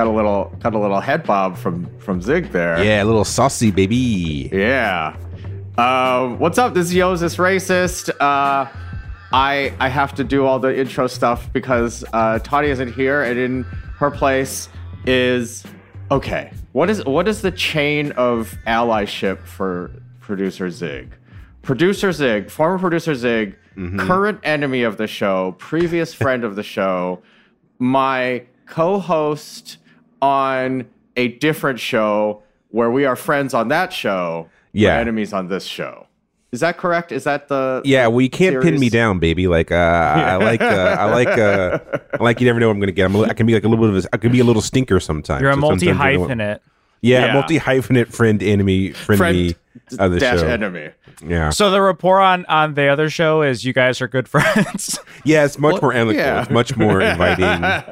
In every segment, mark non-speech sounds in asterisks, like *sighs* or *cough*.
got a little got a little head bob from from Zig there. Yeah, a little saucy baby. Yeah. Uh, what's up? This is Yo Is This Racist. Uh, I I have to do all the intro stuff because uh, Tawny isn't here, and in her place is okay. What is what is the chain of allyship for producer Zig? Producer Zig, former producer Zig, current enemy of the show, previous friend of the show, my co-host on a different show where we are friends on that show, we're Yeah. enemies on this show. Is that correct? Is that the Yeah, well, you can't pin me down, baby. Like, uh, I like, uh, I like, uh, *laughs* I like. You never know what I'm gonna get. I'm a, I can be like a little bit of, a, I can be a little stinker sometimes. You're a So multi hyphenate. Yeah, Yeah. multi hyphenate friend, enemy, friend, friend me of the dash show. enemy? Yeah, So the rapport on on the other show is you guys are good *laughs* friends. yeah, it's much Well, more amicable. yeah. It's much more *laughs* inviting.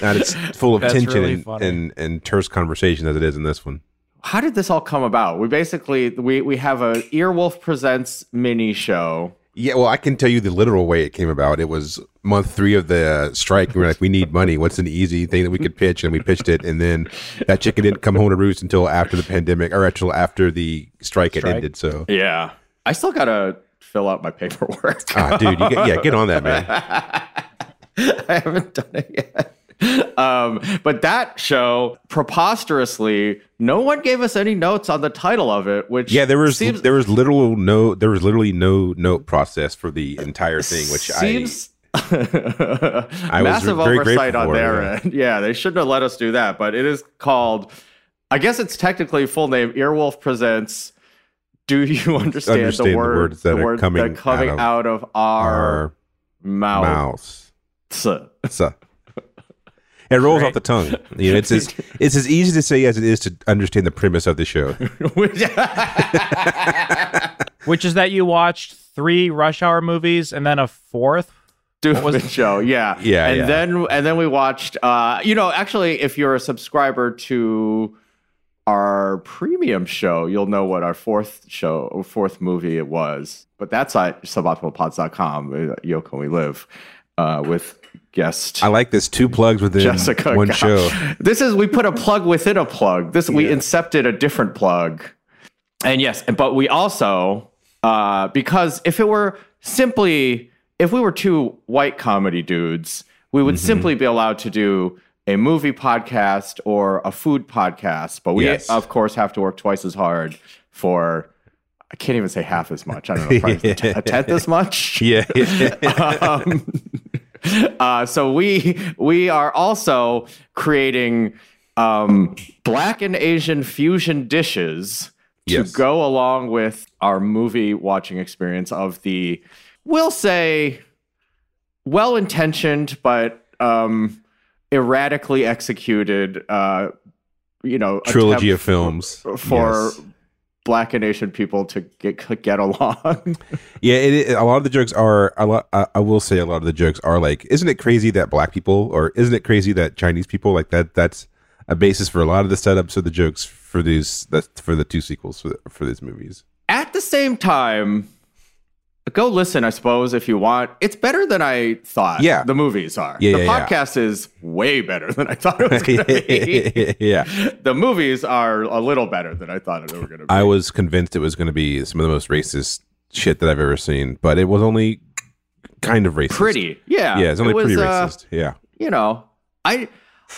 Not it's full of tension really and, funny. and and terse conversation as it is in this one. How did this all come about? We basically we we have a Earwolf presents mini show. Yeah, well, I can tell you the literal way it came about. It was month three of the uh, strike. We were like, we need money. What's an easy thing that we could pitch? And we pitched it. And then that chicken didn't come home to roost until after the pandemic or actually after the strike had ended. So, Yeah, I still gotta fill out my paperwork. ah, dude, you get, yeah, get on that, man. *laughs* I haven't done it yet. Um, but that show, preposterously, no one gave us any notes on the title of it. Which Yeah, there was seems, there was literal no there was literally no note process for the entire thing, which seems *laughs* I. was massive very oversight on their yeah. end. Yeah, they shouldn't have let us do that. But it is called. I guess it's technically full name. Earwolf presents. Do you understand, *laughs* Understand the, the word, words that the I word coming that coming out of out of, our, our mouth? mouse. So- So. It rolls Great. off the tongue. You know, it's as *laughs* it's as easy to say as it is to understand the premise of the show. *laughs* Which is that you watched three Rush Hour movies and then a fourth. Stupid show, yeah, Yeah, and yeah. then and then we watched. Uh, you know, actually, if you're a subscriber to our premium show, you'll know what our fourth show, or fourth movie it was. But that's at suboptimalpods.com. uh, Yoko, we live uh, with guest I like this two plugs within Jessica. one Gao. show. This is we put a plug within a plug. This we incepted a different plug. And yes, but we also uh, because if it were simply if we were two white comedy dudes, we would Mm-hmm. simply be allowed to do a movie podcast or a food podcast. But we Yes. of course have to work twice as hard for I can't even say half as much. I don't know, probably *laughs* a tenth as much Yeah. *laughs* um, *laughs* uh, so we we are also creating um, black and Asian fusion dishes to Yes. go along with our movie watching experience of the, we'll say, well intentioned but um, erratically executed, uh, you know, Trilogy of films. for. Yes. Black and Asian people to get *laughs* get along. Yeah, it, it- a lot of the jokes are a lot. I, I will say a lot of the jokes are like, isn't it crazy that black people, or isn't it crazy that Chinese people, like that? That's a basis for a lot of the setups of the jokes for these that for the two sequels for, for these movies. At the same time, go listen, I suppose, if you want. It's better than I thought. Yeah. the movies are. Yeah, the yeah, yeah. podcast is way better than I thought it was going to be. *laughs* yeah, the movies are a little better than I thought they were going to be. I was convinced it was going to be some of the most racist shit that I've ever seen, but it was only kind of racist. pretty, yeah, yeah, it's only It was, pretty uh, racist. Yeah, you know, I,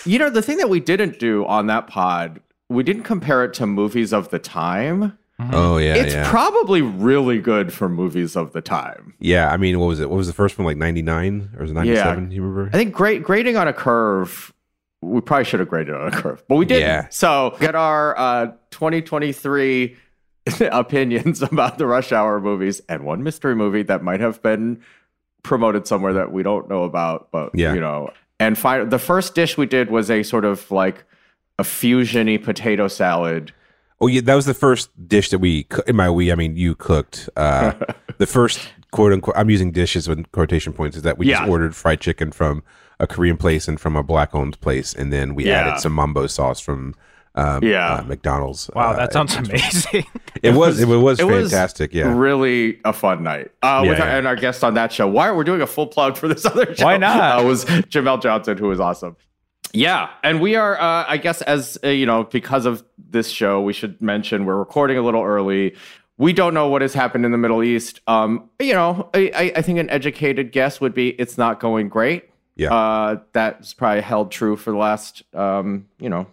you know, the thing that we didn't do on that pod, we didn't compare it to movies of the time. Oh yeah, it's yeah, probably really good for movies of the time. yeah. I mean, what was it? What was the first one? Like ninety nine or was it ninety seven? You remember? I think grade, grading on a curve, we probably should have graded on a curve, but we didn't. Yeah. So get our uh, 2023 *laughs* opinions about the Rush Hour movies and one mystery movie that might have been promoted somewhere that we don't know about, but Yeah. you know. And fi- the first dish we did was a sort of like a fusiony potato salad. Oh yeah, that was the first dish that we coo- in my we. I mean, you cooked. Uh, *laughs* the first quote unquote. I'm using dishes with quotation points. Is that we Yeah. just ordered fried chicken from a Korean place and from a black owned place, and then we Yeah. added some mambo sauce from um, Yeah. uh, McDonald's. Wow, uh, that sounds amazing. *laughs* It was it was it was fantastic. yeah, Really a fun night. Uh, with Yeah, our, yeah. and our guest on that show. Why are we're doing a full plug for this other show? Why not? *laughs* Uh, was Jamel Johnson, who was awesome. Yeah, and we are. Uh, I guess as uh, you know, because of this show, we should mention we're recording a little early. We don't know what has happened in the Middle East. Um, you know, I, I think an educated guess would be it's not going great. Yeah. Uh, that's probably held true for the last, um, you know,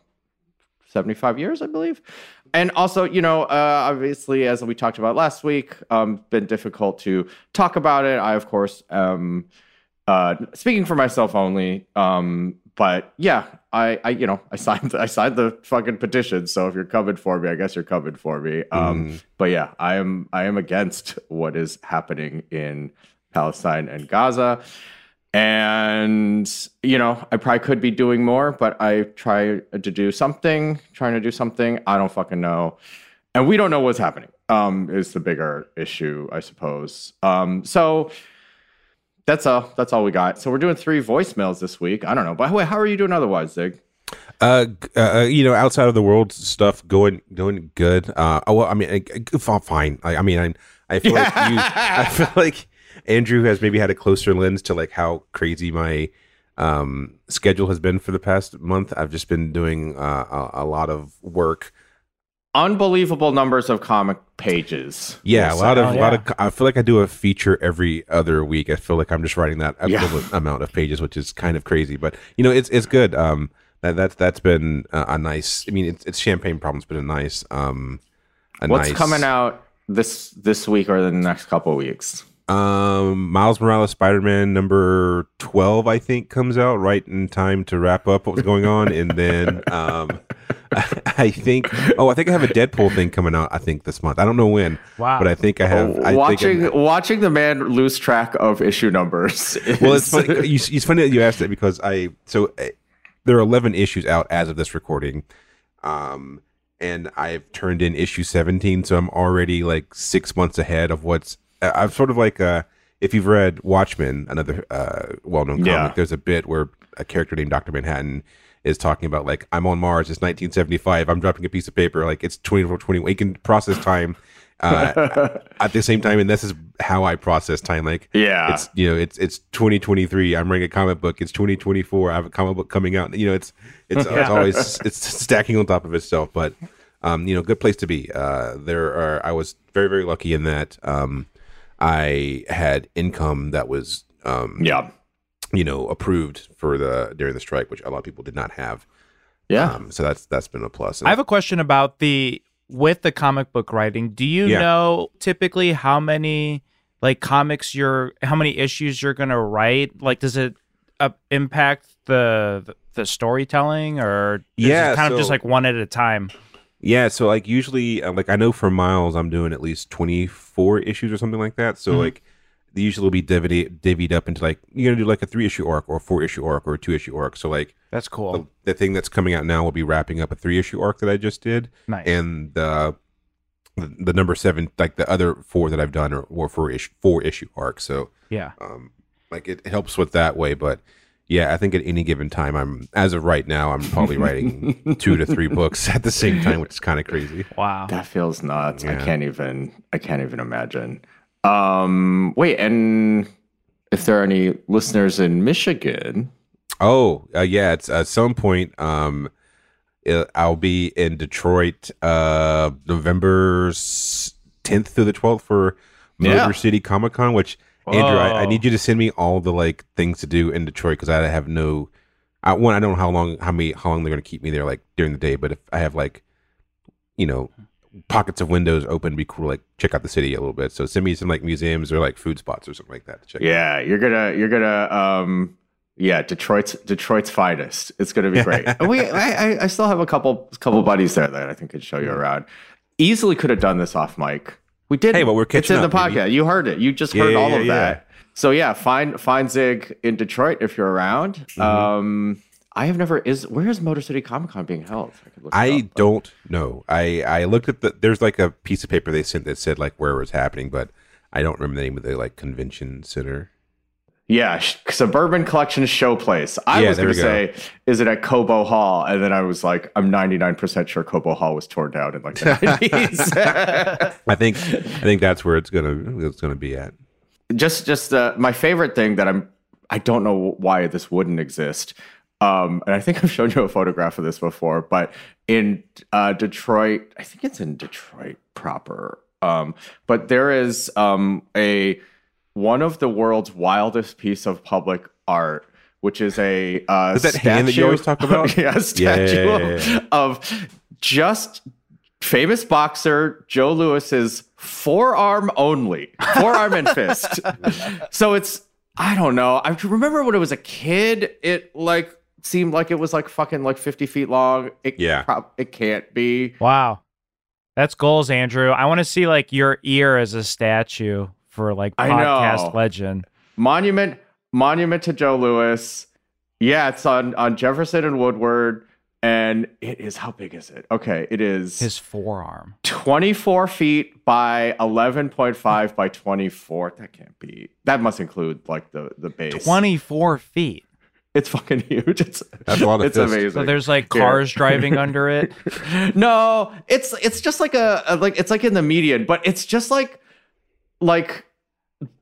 75 years, I believe. And also, you know, uh, obviously, as we talked about last week, um, been difficult to talk about it. I, of course, um, uh, speaking for myself only. Um, but yeah, I, I, you know, I signed, I signed the fucking petition. So if you're coming for me, I guess you're coming for me. Um, But yeah, I am, I am against what is happening in Palestine and Gaza. And you know, I probably could be doing more, but I try to do something, trying to do something. I don't fucking know, and we don't know what's happening. Um, is the bigger issue, I suppose. Um, so that's all. That's all we got. So we're doing three voicemails this week. I don't know. By the way, how are you doing otherwise, Zig? Uh, uh, you know, outside of the world stuff going going good. Uh, oh, well, I mean, uh, f- fine. I, I mean, I, I feel like you, *laughs* I feel like Andrew has maybe had a closer lens to like how crazy my um schedule has been for the past month. I've just been doing uh, a, a lot of work. Unbelievable numbers of comic pages. Yeah, a lot of Oh, a lot of. I feel like I do a feature every other week. I feel like I'm just writing that Yeah. amount of pages, which is kind of crazy. But you know, it's it's good. Um, that that's that's been a, a nice. I mean, it's it's champagne problems, but a nice. Um, a What's nice, coming out this this week or the next couple weeks? Um, Miles Morales Spider Man number twelve, I think, comes out right in time to wrap up what's going on, and then um, *laughs* I think. Oh, I think I have a Deadpool thing coming out. I think this month. I don't know when. Wow. But I think I have. I watching Think watching the man lose track of issue numbers. *laughs* well, it's funny. *laughs* You, it's funny that you asked that because I so uh, there are eleven issues out as of this recording, um, and I've turned in issue seventeen, so I'm already like six months ahead of what's. I'm sort of like uh, if you've read Watchmen, another uh, well-known comic. Yeah. There's a bit where a character named Doctor Manhattan is talking about like I'm on Mars. It's 1975. I'm dropping a piece of paper like it's 2421. You can process time. Uh, *laughs* at the same time, and this is how I process time. Like, Yeah. it's you know, it's it's 2023. I'm writing a comic book. It's 2024. I have a comic book coming out. You know, it's it's, it's always it's stacking on top of itself. But um, you know, good place to be. Uh, there are. I was very very lucky in that um, I had income that was um, yeah, you know approved for the during the strike, which a lot of people did not have. yeah. Um, so that's that's been a plus. I have a question about the with the comic book writing. Do you Yeah. know typically how many like comics you're how many issues you're gonna write? Like, does it uh, impact the, the the storytelling or is it Yeah, kind of just like one at a time? Yeah, so like usually, uh, like I know for Miles, I'm doing at least 24 issues or something like that. So Mhm. like, they usually will be divvied, divvied up into like you're gonna do like a three issue arc or a four issue arc or a two issue arc. So like That's cool. the, the thing that's coming out now will be wrapping up a three issue arc that I just did, nice. and the the, the number seven, like the other four that I've done, are, were four issue four issue arcs. So yeah. um, like it helps with that way. But yeah, I think at any given time, I'm as of right now, I'm probably writing *laughs* two to three books at the same time, which is kind of crazy. Wow. That feels nuts. I can't even. I can't even imagine. Um, wait, and if there are any listeners in Michigan, Oh, uh, yeah. It's at some point. Um, I'll be in Detroit, uh, November tenth through the twelfth for Motor Yeah. City Comic Con. Which Andrew, I, I need you to send me all the like things to do in Detroit because I have no. I, one, I don't know how long, how many, how long they're going to keep me there, like during the day. But if I have like, you know, pockets of windows open, it'd be cool to like check out the city a little bit. So send me some like museums or like food spots or something like that to check. out. yeah, you're gonna, you're gonna, um, yeah, Detroit's Detroit's finest. It's gonna be *laughs* great. And we, I, I, I still have a couple, couple buddies there that I think could show you around. Easily could have done this off mic. We did. Hey, but we're It's in up, the baby. podcast. You heard it. You just Yeah, heard yeah, all yeah, of that. So yeah, find find Zig in Detroit if you're around. Mm-hmm. Um, I have never is where is Motor City Comic Con being held? I, could look I up, don't know. I I looked at the there's like a piece of paper they sent that said like where it was happening, but I don't remember the name of the like convention center. Yeah, Suburban Collection Showplace. I Yeah, was going to go. say, is it at Cobo Hall? And then I was like, I'm 99% sure Cobo Hall was torn down in like the *laughs* 90s. *laughs* I think I think that's where it's gonna it's gonna be at. just, just uh, my favorite thing that I'm, I don't know why this wouldn't exist. Um, and I think I've shown you a photograph of this before, but in uh, Detroit, I think it's in Detroit proper. Um, but there is um, a one of the world's wildest piece of public art, which is a uh, *laughs* Is that hand that you always talk about? *laughs* yeah, statue Yeah, yeah, yeah, yeah. of just famous boxer Joe Louis's forearm only, forearm and fist. *laughs* So it's I don't know. I remember when I was a kid, it like seemed like it was like fucking like 50 feet long. It, Yeah. prob- it can't be. Wow. That's goals, Andrew. I want to see like your ear as a statue for like I podcast know. legend. Monument, monument to Joe Louis. Yeah, it's on on Jefferson and Woodward, and it is how big is it? Okay, it is His forearm. 24 feet by 11.5 by 24. That can't be. That must include like the the base. 24 feet. It's fucking huge. It's That's a lot of It's fist. amazing. So there's like Here. cars driving under it. *laughs* no, it's it's just like a, a like it's like in the median, but it's just like like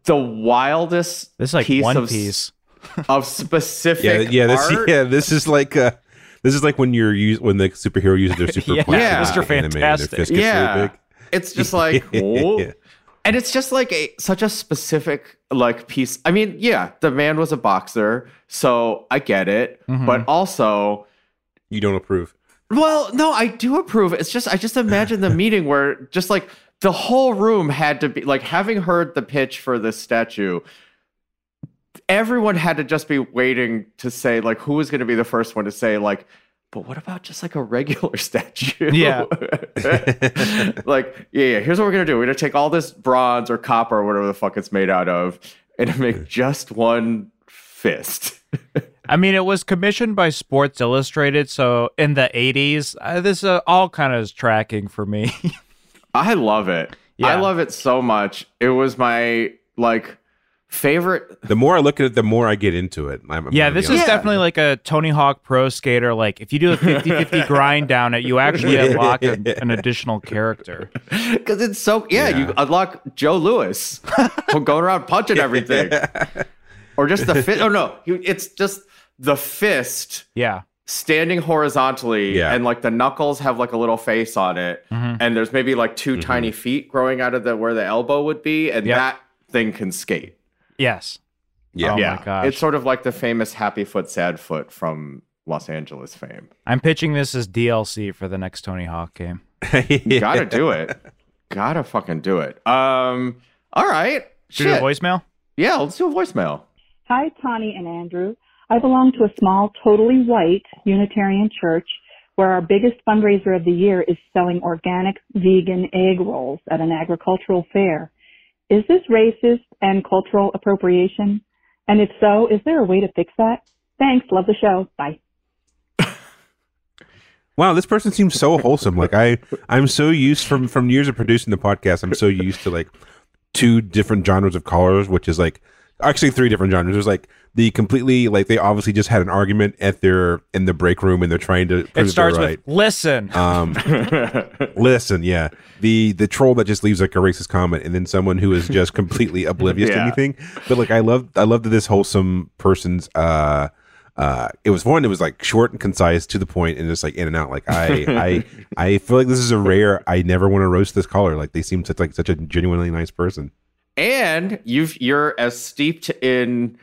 the wildest This is like piece One of, s- Piece. *laughs* of specific yeah, yeah, this art. yeah, this is like uh this is like when you're use when the superhero uses their *laughs* super Yeah, Yeah. Mr. anime and their Fantastic. Yeah. really big. It's just like. *laughs* Yeah. and it's just like a such a specific like piece. I mean, yeah, the man was a boxer, so I get it, Mhm. but also You don't approve. Well, no, I do approve. It's just I just imagine the meeting where just like the whole room had to be like having heard the pitch for this statue. Everyone had to just be waiting to say like who was going to be the first one to say like, but what about just like a regular *laughs* statue? Yeah. *laughs* *laughs* like yeah, yeah. Here's what we're gonna do. We're gonna take all this bronze or copper or whatever the fuck it's made out of, and make just one fist. I mean, it was commissioned by Sports Illustrated, so in the 80s, uh, this uh, all kind of is tracking for me. I love it. I love it so much. It was my like favorite. The more I look at it, the more I get into it. I'm, I'm yeah, this is honest. Yeah. definitely like a Tony Hawk pro skater. Like, if you do a 50 50 *laughs* grind down it, you actually Yeah. unlock a, an additional character. *laughs* Because it's so yeah, you unlock Joe Louis *laughs* going around punching everything, or just the fist. Oh no, it's just the fist Yeah. Standing horizontally, Yeah. and like the knuckles have like a little face on it, Mhm. and there's maybe like 2 Mhm. tiny feet growing out of the where the elbow would be, and Yep. that thing can skate. Yes. Yeah. Oh my yeah, gosh. it's sort of like the famous Happy Foot, Sad Foot from Los Angeles fame. I'm pitching this as DLC for the next Tony Hawk game. *laughs* Yeah. Gotta do it. Gotta fucking do it. Um. All right. Should we do a voicemail? Yeah, let's do a voicemail. Hi, Tawny and Andrew. I belong to a small, totally white Unitarian church where our biggest fundraiser of the year is selling organic vegan egg rolls at an agricultural fair. Is this racist and cultural appropriation? And if so, is there a way to fix that? Thanks. Love the show. Bye. Wow, this person seems so wholesome. Like I, I'm so used from from years of producing the podcast. I'm so used to like two different genres of callers, which is like actually three different genres. There's like the completely like they obviously just had an argument at their in the break room and they're trying to prove It starts right. with listen. Um, *laughs* listen, yeah, the the troll that just leaves like a racist comment, and then someone who is just completely *laughs* oblivious to anything. But like, I love I love that this wholesome person's. uh uh, it was one. It was like short and concise, to the point, and just like in and out. Like I, I, *laughs* I feel like this is a rare. I never want to roast this caller. Like they seem such like such a genuinely nice person. And you've you're as steeped in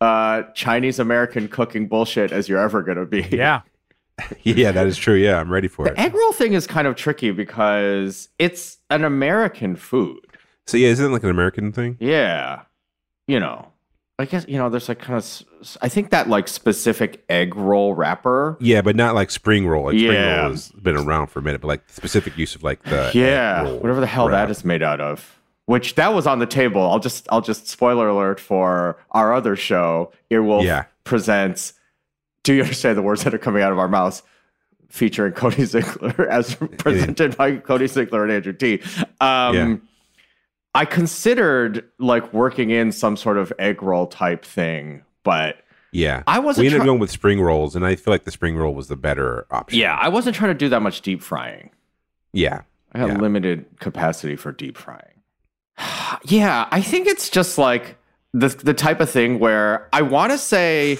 uh Chinese American cooking bullshit as you're ever gonna be. yeah. *laughs* yeah, that is true. Yeah, I'm ready for The it. egg roll thing is kind of tricky because it's an American food. So yeah, isn't it like an American thing? Yeah. You know. I guess you know there's like kind of I think that like specific egg roll wrapper Yeah, but not like spring roll. Like spring roll has been around for a minute, but like specific use of like the egg yeah roll whatever the hell wrap. that is made out of which that was on the table i'll just i'll just spoiler alert for our other show earwolf Yeah. presents do you understand the words that are coming out of our mouths featuring Cody Ziglar *laughs* as presented by Cody Ziglar and Andrew Ti um Yeah. i considered like working in some sort of egg roll type thing but Yeah, i wasn't we ended try- up going with spring rolls, and I feel like the spring roll was the better option. yeah i wasn't trying to do that much deep frying yeah, I have Yeah. limited capacity for deep frying. *sighs* yeah, I think it's just like the the type of thing where I want to say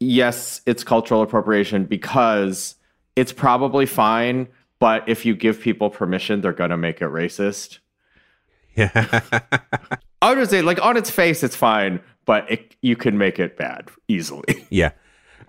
yes, it's cultural appropriation because it's probably fine, but if you give people permission, they're gonna make it racist. Yeah. *laughs* I would say, like on its face, it's fine, but it, you can make it bad easily. *laughs* yeah.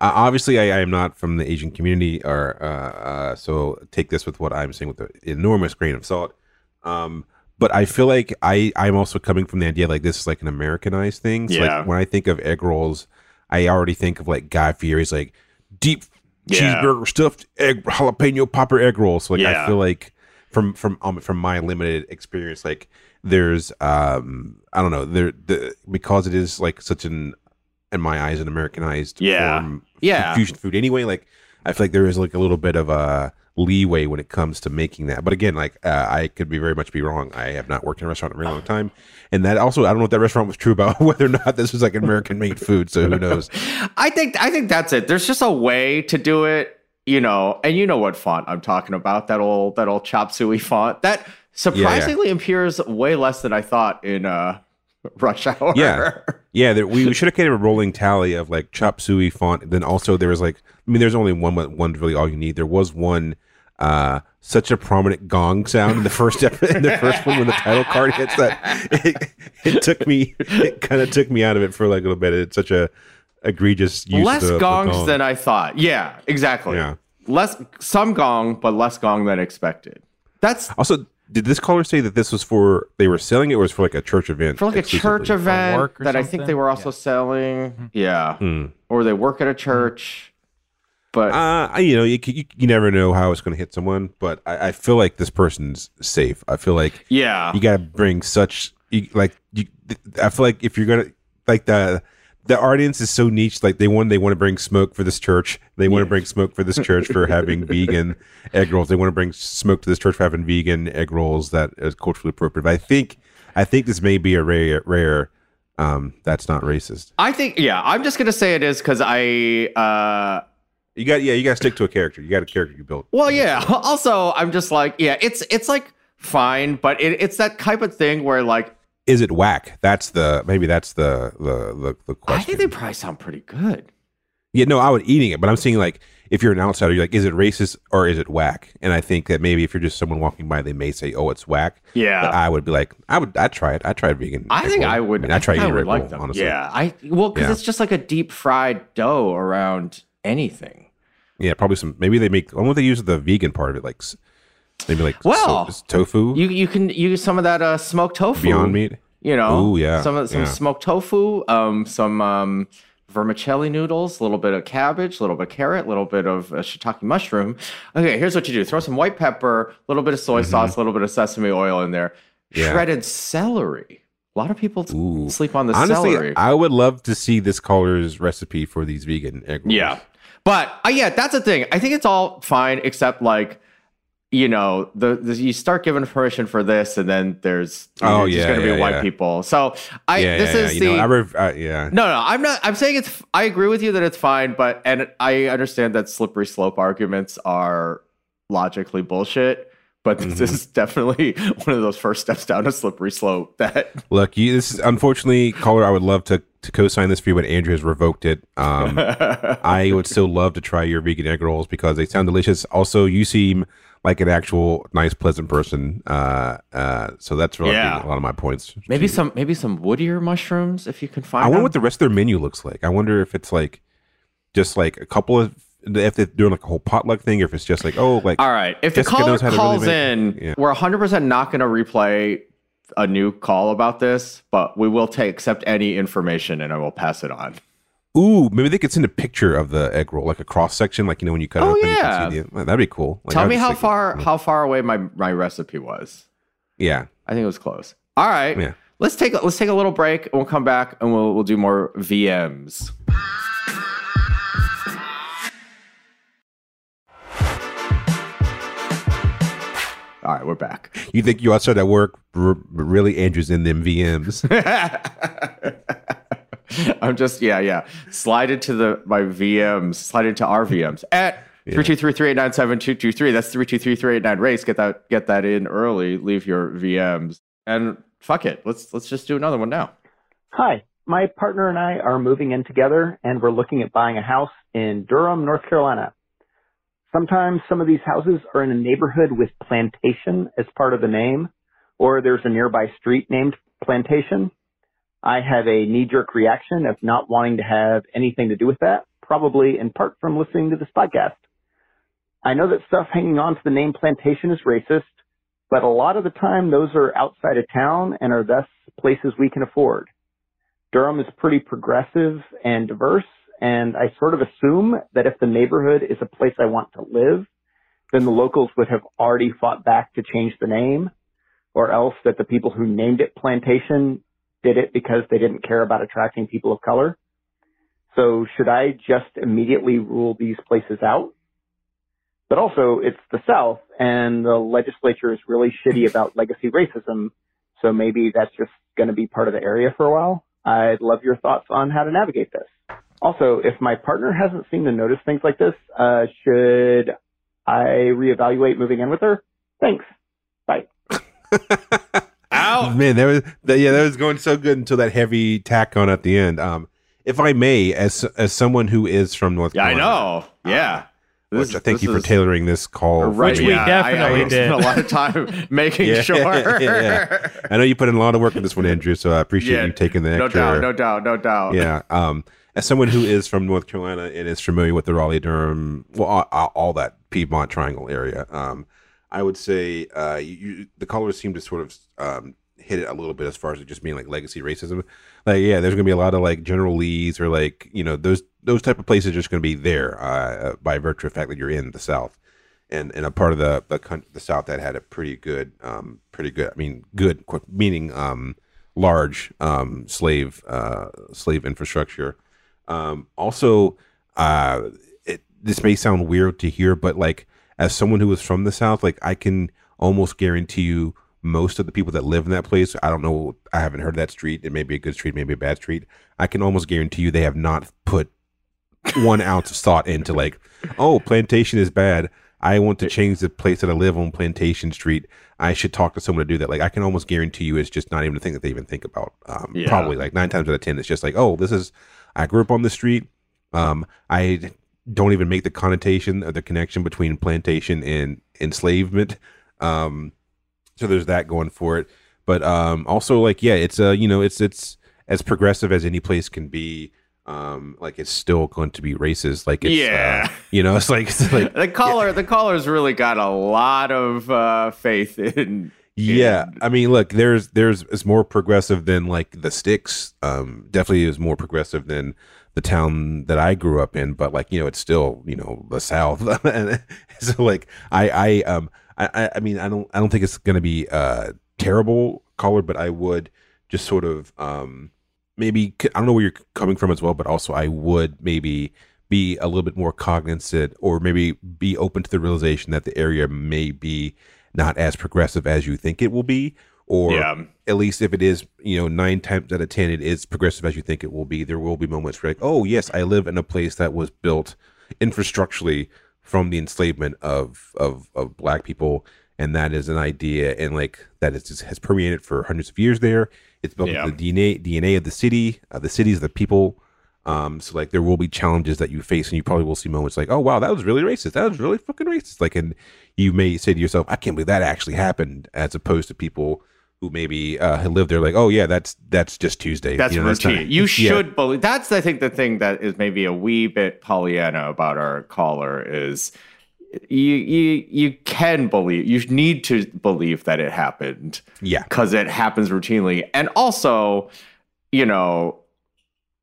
Uh, obviously, I, I am not from the Asian community, or uh, uh, so take this with what I'm saying with an enormous grain of salt. Um, but I feel like I I'm also coming from the idea like this is like an Americanized thing. So Yeah. like when I think of egg rolls, I already think of like Guy Fieri's like deep Yeah. cheeseburger stuffed egg jalapeno popper egg rolls. So like Yeah. I feel like from from um, from my limited experience, like there's um I don't know there the because it is like such an in my eyes an Americanized Yeah. form Yeah. fusion food anyway. Like I feel like there is like a little bit of a leeway when it comes to making that. But again, like uh, I could be very much be wrong. I have not worked in a restaurant in a very long time, and that also I don't know if that restaurant was true about *laughs* whether or not this was like American made food. So who knows? *laughs* I think I think that's it. There's just a way to do it, you know, and you know what font I'm talking about. That old that old chop suey font. That surprisingly appears way less than I thought in uh *laughs* Rush Hour. Yeah. Yeah, there, we, we should have kept a rolling tally of like chop suey font. Then also there was like, I mean, there's only one one really all you need. There was one uh such a prominent gong sound in the first *laughs* in the first one when the title card hits that it, it took me it kind of took me out of it for like a little bit. It's such a egregious use less of the, the gongs gong. than I thought. Yeah, exactly. Yeah. Less some gong, but less gong than expected. That's Also, did this caller say that this was for they were selling it or was for like a church event? for like a church event work or that I think they were also Yeah. selling. Yeah. Hmm. Or they work at a church. But Uh, you know, you, you, you never know how it's going to hit someone, but I, I feel like this person's safe. I feel like yeah. you got to bring such you, like you. I feel like if you're gonna like the the audience is so niche. Like they want they want to bring smoke for this church. They want to bring smoke for this church for having *laughs* vegan egg rolls. They want to bring smoke to this church for having vegan egg rolls that is culturally appropriate. But I think I think this may be a rare rare. Um, that's not racist. I think yeah, I'm just gonna say it is because I uh You got yeah, you got to stick to a character. You got a character you built. well yeah. *laughs* Also I'm just like, yeah, it's it's like fine, but it, it's that type of thing where like Is it whack? That's the maybe that's the the the, the I think they probably sound pretty good. Yeah, no, I would eating it, but I'm saying like if you're an outsider, you're like, is it racist or is it whack? And I think that maybe if you're just someone walking by, they may say, oh, it's whack. But Yeah. I would be like, I would, I'd try it. I'd try vegan. I think roll. I would. mean, I'd try I would like roll, them. honestly. Yeah, I well because Yeah. it's just like a deep fried dough around anything. yeah, probably some. Maybe they make. I wonder if they use the vegan part of it, like maybe like Well, so, tofu, You you can use some of that uh, smoked tofu. Beyond Meat. You know, Ooh, yeah, some some yeah. smoked tofu, um, some um, vermicelli noodles, a little bit of cabbage, a little bit of carrot, a little bit of uh, shiitake mushroom. Okay, here's what you do: throw some white pepper, a little bit of soy sauce, a little bit of sesame oil in there, Mm-hmm. Yeah. shredded celery. A lot of people Ooh. sleep on the Honestly, celery. I would love to see this caller's recipe for these vegan egg rolls. Yeah. But uh, yeah, that's the thing. I think it's all fine except like you know, the, the you start giving permission for this and then there's Oh, yeah, going to yeah, be white yeah. people. So I yeah, this is yeah. the You know, I rev- uh, yeah. No, no, I'm not I'm saying it's I agree with you that it's fine, but and I understand that slippery slope arguments are logically bullshit, but Mm-hmm. this is definitely *laughs* one of those first steps down a slippery slope that *laughs* Look, you, this is unfortunately, caller. I would love to to co-sign this for you, but Andrew has revoked it. Um, *laughs* I would still love to try your vegan egg rolls because they sound delicious. Also, you seem like an actual nice, pleasant person. Uh, uh, so that's really Yeah. a lot of my points. maybe some maybe some woodier mushrooms if you can find I wonder them. what the rest of their menu looks like. I wonder if it's like just like a couple of if they're doing like a whole potluck thing, or if it's just like oh, like All right. If the Jessica caller knows how to really calls make- in, yeah. we're 100% not going to replay a new call about this, but we will take accept any information and I will pass it on. Ooh, maybe they could send a picture of the egg roll, like a cross section, like you know when you cut it Oh, open, yeah. you can see the, well, that'd be cool. Like, Tell me how far how far away my my recipe was. Yeah, I think it was close. All right. Yeah. Let's take a, let's take a little break and we'll come back and we'll we'll do more VMs. All right, we're back. you think you outside at work, r- really Andrew's in them VMs. *laughs* *laughs* I'm just yeah yeah slide into the my VMs slide into our VMs at three two three three eight nine seven two two three. That's three two three three eight nine race. Get that get that in early. Leave your VMs and fuck it. Let's let's just do another one now. Hi, my partner and I are moving in together and we're looking at buying a house in Durham, North Carolina. Sometimes some of these houses are in a neighborhood with plantation as part of the name, or there's a nearby street named plantation. I have a knee jerk reaction of not wanting to have anything to do with that, probably in part from listening to this podcast. I know that stuff hanging on to the name plantation is racist, but a lot of the time those are outside of town and are thus places we can afford. Durham is pretty progressive and diverse, and I sort of assume that if the neighborhood is a place I want to live, then the locals would have already fought back to change the name, or else that the people who named it Plantation did it because they didn't care about attracting people of color. So should I just immediately rule these places out? But also, it's the South, and the legislature is really shitty *laughs* about legacy racism, so maybe that's just going to be part of the area for a while. I'd love your thoughts on how to navigate this. Also, if my partner hasn't seemed to notice things like this, uh, should I reevaluate moving in with her? Thanks. Bye. *laughs* Ow! Man, that was that, yeah, that was going so good until that heavy tack on at the end. Um, if I may, as as someone who is from North Carolina. Yeah, I know. Yeah. which This- I thank you for tailoring this call. Right, for we me. yeah, definitely I, I did. *laughs* Spent a lot of time *laughs* making Yeah, *laughs* sure. yeah. I know you put in a lot of work in this one, Andrew. So I appreciate Yeah, you taking the extra. no extra. doubt, no doubt, no doubt. yeah. Um, as someone who is from North Carolina and is familiar with the Raleigh Durham, well, all, all- all that Piedmont Triangle area, um, I would say uh, you, you, the callers seem to sort of um, hit it a little bit as far as it just being like legacy racism. Like, yeah, there's gonna be a lot of like General Lee's or like you know those those type of places are just gonna be there uh, by virtue of fact that you're in the South. And, and a part of the the, the South that had a pretty good, um, pretty good. I mean, good meaning um, large um, slave uh, slave infrastructure. Um, also, uh, it, this may sound weird to hear, but like as someone who was from the South, like I can almost guarantee you most of the people that live in that place. I don't know. I haven't heard of that street. It may be a good street, maybe a bad street. I can almost guarantee you they have not put one ounce of thought into like, oh, plantation is bad. I want to change the place that I live on Plantation Street. I should talk to someone to do that. Like I can almost guarantee you, it's just not even a thing that they even think about. Um, Yeah. Probably like nine times out of ten, it's just like, oh, this is. I grew up on the street. Um, I don't even make the connotation or the connection between plantation and enslavement. Um, so there's that going for it. But um, also like, yeah, it's uh, you know, it's it's as progressive as any place can be. Um, like it's still going to be racist. Like it's, Yeah. uh, you know, *laughs* it's like it's like the caller, the caller's really got a lot of uh, faith in. Yeah, I mean, look, there's there's it's more progressive than like the sticks. Um, definitely is more progressive than the town that I grew up in. But like you know, it's still you know the South. *laughs* And so like I I um I I- mean I don't I don't think it's gonna be uh terrible color, but I would just sort of um maybe I don't know where you're coming from as well, but also I would maybe be a little bit more cognizant or maybe be open to the realization that the area may be not as progressive as you think it will be or Yeah. at least if it is you know nine times out of ten it is progressive as you think it will be there will be moments where like oh yes i live in a place that was built infrastructurally from the enslavement of of, of black people and that is an idea and like that is just has permeated for hundreds of years there it's built Yeah. into the dna dna of the city uh, the cities the people um, so like there will be challenges that you face, and you probably will see moments like, "Oh wow, that was really racist. That was really fucking racist." Like, and you may say to yourself, "I can't believe that actually happened," as opposed to people who maybe uh, had lived there, like, "Oh yeah, that's that's just Tuesday. That's You know, routine. not- you *laughs* Yeah. should believe. That's I think the thing that is maybe a wee bit Pollyanna about our caller is you you you can believe. You need to believe that it happened. Yeah. because it happens routinely, and also, you know,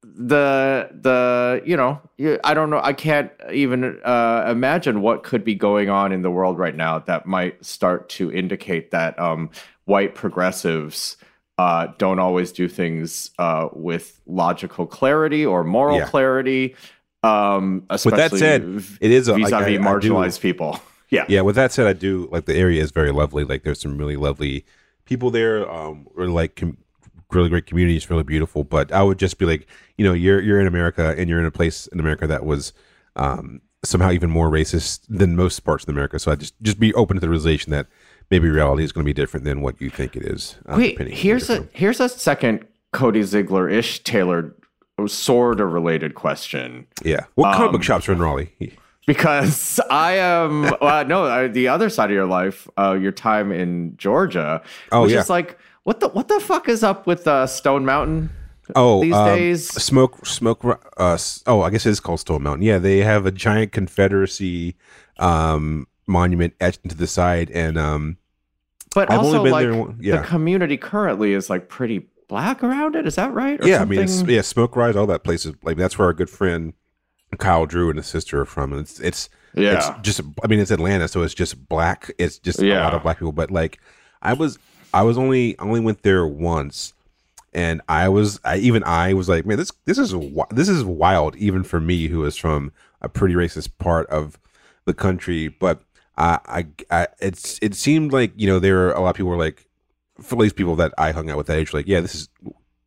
the the you know I don't know. I can't even uh, imagine what could be going on in the world right now that might start to indicate that um, white progressives uh, don't always do things uh, with logical clarity or moral Yeah. clarity. Um, that said, it is a- like, vis-a-vis I do- marginalized people. *laughs* Yeah, Yeah, with that said, I do like the area is very lovely. Like there's some really lovely people there. Um, really like com- really great communities, really beautiful. But I would just be like, you know, you're you're in America and you're in a place in America that was um somehow even more racist than most parts of America. So I just just be open to the realization that maybe reality is going to be different than what you think it is. uh, Wait, depending on where here's a here's a second Cody Ziglar ish tailored, sort of related question. Yeah. What comic Um, book shops are in Raleigh? *laughs* because I am well, no uh, the other side of your life, uh, your time in Georgia, Oh, which yeah. is like what the what the fuck is up with uh, Stone Mountain Oh, these um, days? smoke, smoke. Uh, oh, I guess it is called Stone Mountain. Yeah, they have a giant Confederacy um, monument etched into the side, and um, But I've only also been like there yeah. the community currently is like pretty black around it. Is that right? Or yeah, I mean, it's, yeah, Smoke Rise, all that places. Like that's where our good friend Kyle Drew and his sister are from, and it's it's yeah. it's just. I mean, it's Atlanta, so it's just black. It's just a lot of black people. But like, I was, I was only, I only went there once, and I was, I even I was like, man, this this is this is wild, even for me, who is from a pretty racist part of the country. But I, I, I it's it seemed like you know there were a lot of people were like, for at least people that I hung out with that age, like, yeah, this is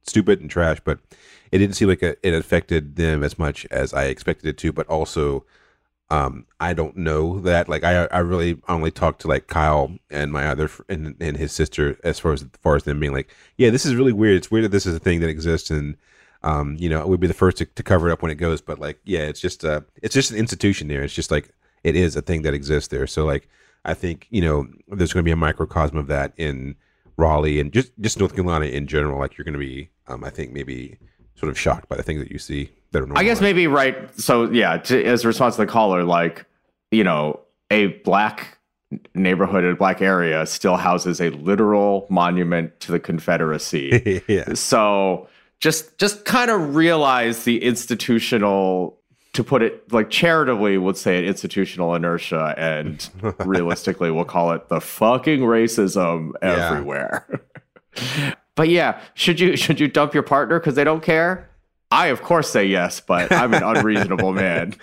stupid and trash, but it didn't seem like it it affected them as much as I expected it to. But also, um, I don't know that. Like, I I really only talked to like Kyle and my other fr- and, and his sister as far as, as far as them being like, yeah, this is really weird. It's weird that this is a thing that exists and. Um, you know, we'd be the first to, to cover it up when it goes, but like, yeah, it's just uh it's just an institution there. It's just like it is a thing that exists there. So like, I think you know, there's going to be a microcosm of that in Raleigh and just just North Carolina in general. Like, you're going to be, um, I think maybe sort of shocked by the things that you see that are. I guess maybe right. So yeah, to, as a response to the caller, like you know, a black neighborhood, a black area, still houses a literal monument to the Confederacy. *laughs* yeah, so just just kind of realize the institutional to put it like charitably we would say it institutional inertia and *laughs* realistically we'll call it the fucking racism Yeah. everywhere *laughs* but yeah should you should you dump your partner because they don't care i of course say yes but i'm an unreasonable *laughs* man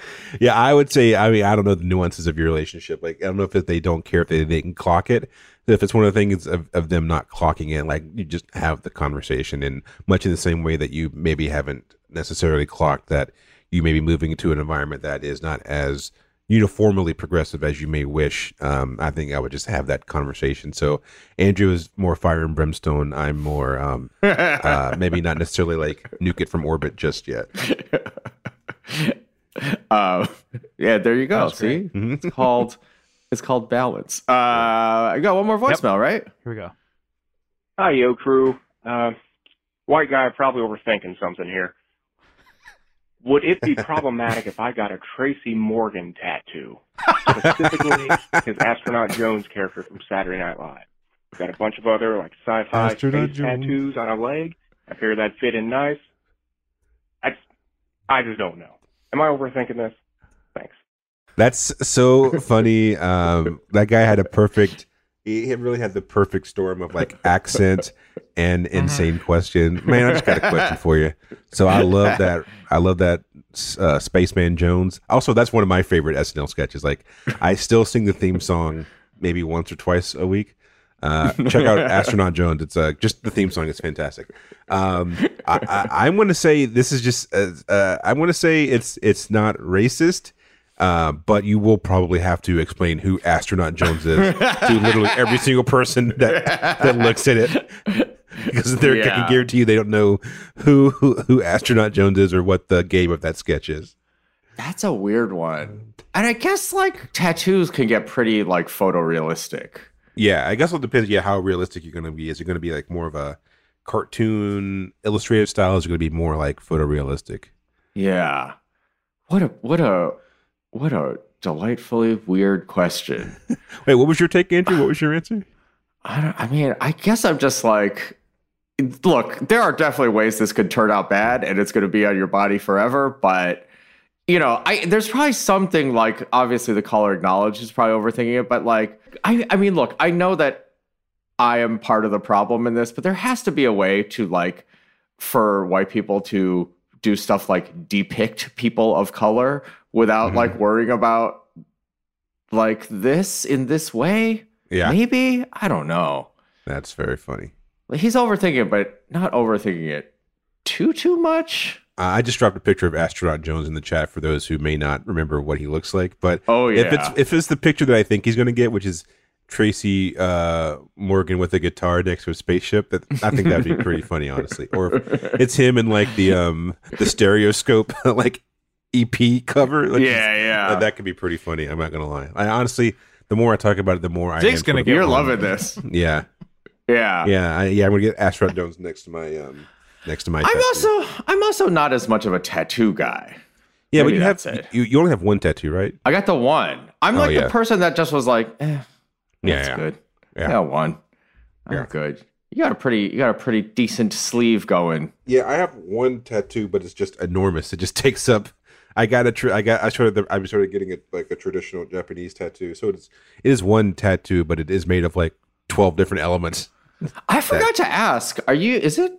yeah. I would say. I mean, I don't know the nuances of your relationship. Like, I don't know if they don't care if they, they can clock it. If it's one of the things of, of them not clocking it, like you just have the conversation, in much in the same way that you maybe haven't necessarily clocked that you may be moving into an environment that is not as uniformly progressive as you may wish. Um, I think I would just have that conversation. So Andrew is more fire and brimstone. I'm more um, *laughs* uh, maybe not necessarily like nuke it from orbit just yet. uh, *laughs* yeah there you go see great. Mhm. it's called it's called balance uh i got one more voicemail right Here we go. Hi, yo crew. Uh, white guy probably overthinking something here. Would it be problematic if I got a Tracy Morgan tattoo? Specifically, his Astronaut Jones character from Saturday Night Live. We've got a bunch of other like sci-fi Astronaut space tattoos on a leg. I figured that'd fit in nice. I just, I just don't know. Am I overthinking this? Thanks. That's so funny. Um, that guy had a perfect. He he really had the perfect storm of like *laughs* accent and insane question. Man, I just got a question for you. So I love that. I love that uh, Spaceman Jones. Also, that's one of my favorite SNL sketches. Like, I still sing the theme song maybe once or twice a week. Uh, check out *laughs* Astronaut Jones. It's uh, just the theme song It's fantastic. Um, I, I, I'm going to say this is just. Uh, uh, I'm going to say it's it's not racist. Uh, but you will probably have to explain who Astronaut Jones is to literally every *laughs* single person that that looks at it, because they're, I can guarantee you they don't know who, who who Astronaut Jones is or what the game of that sketch is. That's a weird one. And I guess like tattoos can get pretty like photorealistic. Yeah, I guess it depends. Yeah, how realistic you're going to be. Is it going to be like more of a cartoon illustrative style? Is it going to be more like photorealistic? Yeah. What a what a what a delightfully weird question. *laughs* Wait, what was your take, Andrew? What was your answer? I don't I mean, I guess I'm just like look, there are definitely ways this could turn out bad and it's going to be on your body forever, but you know, I there's probably something like obviously the caller acknowledges probably overthinking it, but like I I mean, look, I know that I am part of the problem in this, but there has to be a way to like for white people to do stuff like depict people of color without Mhm. like worrying about like this in this way. Yeah, Maybe I don't know. that's very funny. He's overthinking it, but not overthinking it too too much. I just dropped a picture of Astronaut Jones in the chat for those who may not remember what he looks like. But Oh yeah, if it's if it's the picture that I think he's going to get, which is Tracy uh, Morgan with a guitar next to a spaceship. That I think that'd be pretty *laughs* funny, honestly. Or if it's him in like the um the stereoscope *laughs* like EP cover. Like, yeah, yeah. uh, that could be pretty funny. I'm not gonna lie. I honestly, the more I talk about it, the more I Jake's am gonna get You're loving this. Yeah, Yeah. yeah, I, yeah. I'm gonna get Astronaut Jones next to my um next to my. I'm tattoo. also I'm also not as much of a tattoo guy. yeah, but you have that's it. you, you only have one tattoo, right? I got the one. I'm Oh, like yeah. the person that just was like, eh, Yeah, that's yeah. good. Yeah. Yeah, one. I'm Yeah. good. You got a pretty you got a pretty decent sleeve going. Yeah, I have one tattoo, but it's just enormous. It just *laughs* takes up. I got a. Tr- I got. I started. The, I started getting it like a traditional Japanese tattoo. So it's. It is one tattoo, but it is made of like twelve different elements. I forgot to ask. Are you? Is it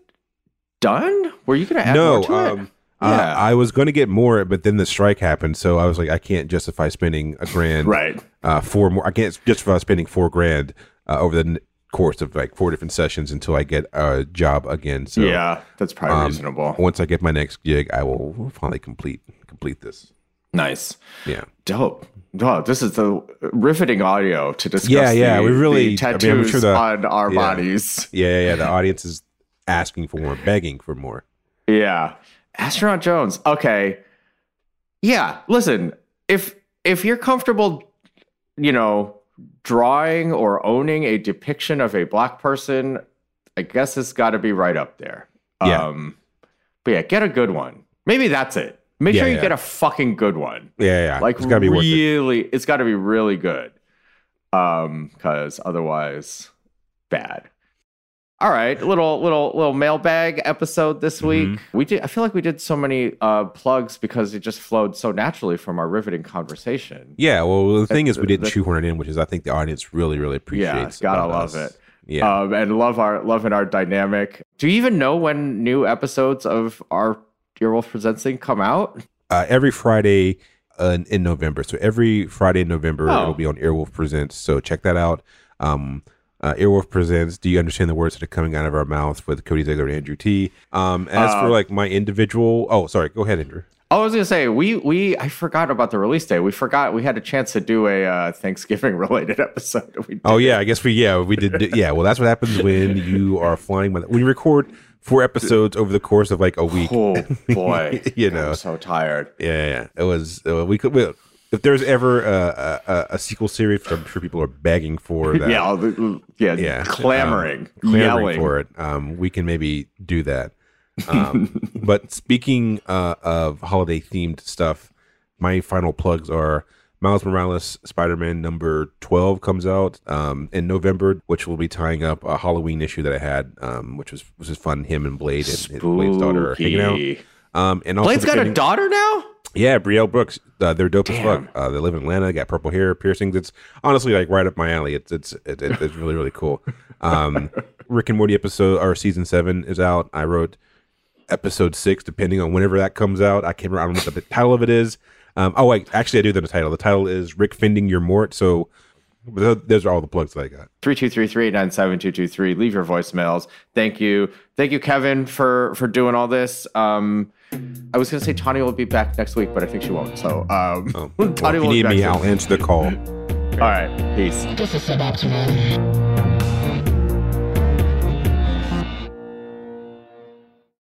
done? Were you gonna add no, more to it? um, uh, Yeah. I was going to get more, but then the strike happened, so I was like, I can't justify spending a grand. Right. Uh, four more. I can't justify spending four grand uh, over the course of like four different sessions until I get a job again. So yeah, that's probably um, reasonable. once I get my next gig, I will finally complete complete this. Nice. Yeah. Dope. Oh, this is the riveting audio to discuss. Yeah, yeah, the- we really- the I mean, tattoos sure the- on our yeah. bodies. Yeah, yeah, yeah. The audience is asking for more, begging for more. Yeah. Astronaut Jones. Okay. Yeah, listen, if if you're comfortable, you know, drawing or owning a depiction of a black person, I guess it's got to be right up there. Yeah. Um but yeah, get a good one. Maybe that's it. Make Yeah, sure you yeah. get a fucking good one. Yeah, yeah. Like it's got to be worth it. really it's got to be really good. Um cuz otherwise bad. All right, little little little mailbag episode this Mm-hmm. week. We did. I feel like we did so many uh, plugs because it just flowed so naturally from our riveting conversation. Yeah, well, the thing is, we didn't shoot it in, which is I think the audience really, really appreciates. Yeah, gotta love us. it. Yeah, Um, and love our loving our dynamic. Do you even know when new episodes of our Earwolf Presents thing come out? uh, every Friday uh, in, in November. So every Friday in November, Oh. it'll be on Earwolf Presents. So check that out. Um, uh, Earwolf Presents. Do you understand the words that are coming out of our mouths with Cody Ziglar and Andrew Ti? Um, as Uh, for like my individual, oh, sorry, go ahead, Andrew. I was gonna say we we I forgot about the release date. We forgot we had a chance to do a uh, Thanksgiving *laughs* related episode. *laughs* We Oh yeah, I guess we yeah we did yeah. Well, that's what happens when *laughs* you are flying when you record four episodes over the course of like a week. Oh boy, You I'm know. so tired. Yeah, yeah, it was. Uh, we could. Well, if there's ever a, a, a- a sequel series, I'm sure people are begging for *laughs* that. Yeah, the- yeah, Yeah, clamoring, um, clamoring yelling for it. Um, we can maybe do that. *laughs* Um, but speaking uh, of holiday themed stuff, my final plugs are Miles Morales Spider Man number 12 comes out um, in November, which will be tying up a Halloween issue that I had, um, which was which was fun. Him and Blade and his- Blade's daughter are hanging out. Um, and also Blade's got a daughter now. Yeah, Brielle Brooks. Uh, they're dope as fuck. Uh, they live in Atlanta. They Got purple hair, piercings. It's honestly like right up my alley. It's it's it, it, it's really really cool. Um, *laughs* Rick and Morty episode or season seven is out. I wrote episode six, depending on whenever that comes out. I can't remember I don't know what the title of it is. Um, oh wait, actually I do know the title. The title is Rickfending Your Mort. So those are all the plugs that I got. 3233-97223. Leave your voicemails. Thank you. Thank you, Kevin, for for doing all this. Um I was gonna say Tawny will be back next week, but I think she won't. So um Oh, *laughs* well, Tawny if you will need me. I'll answer the call. *laughs* All right. Peace. This is suboptimal.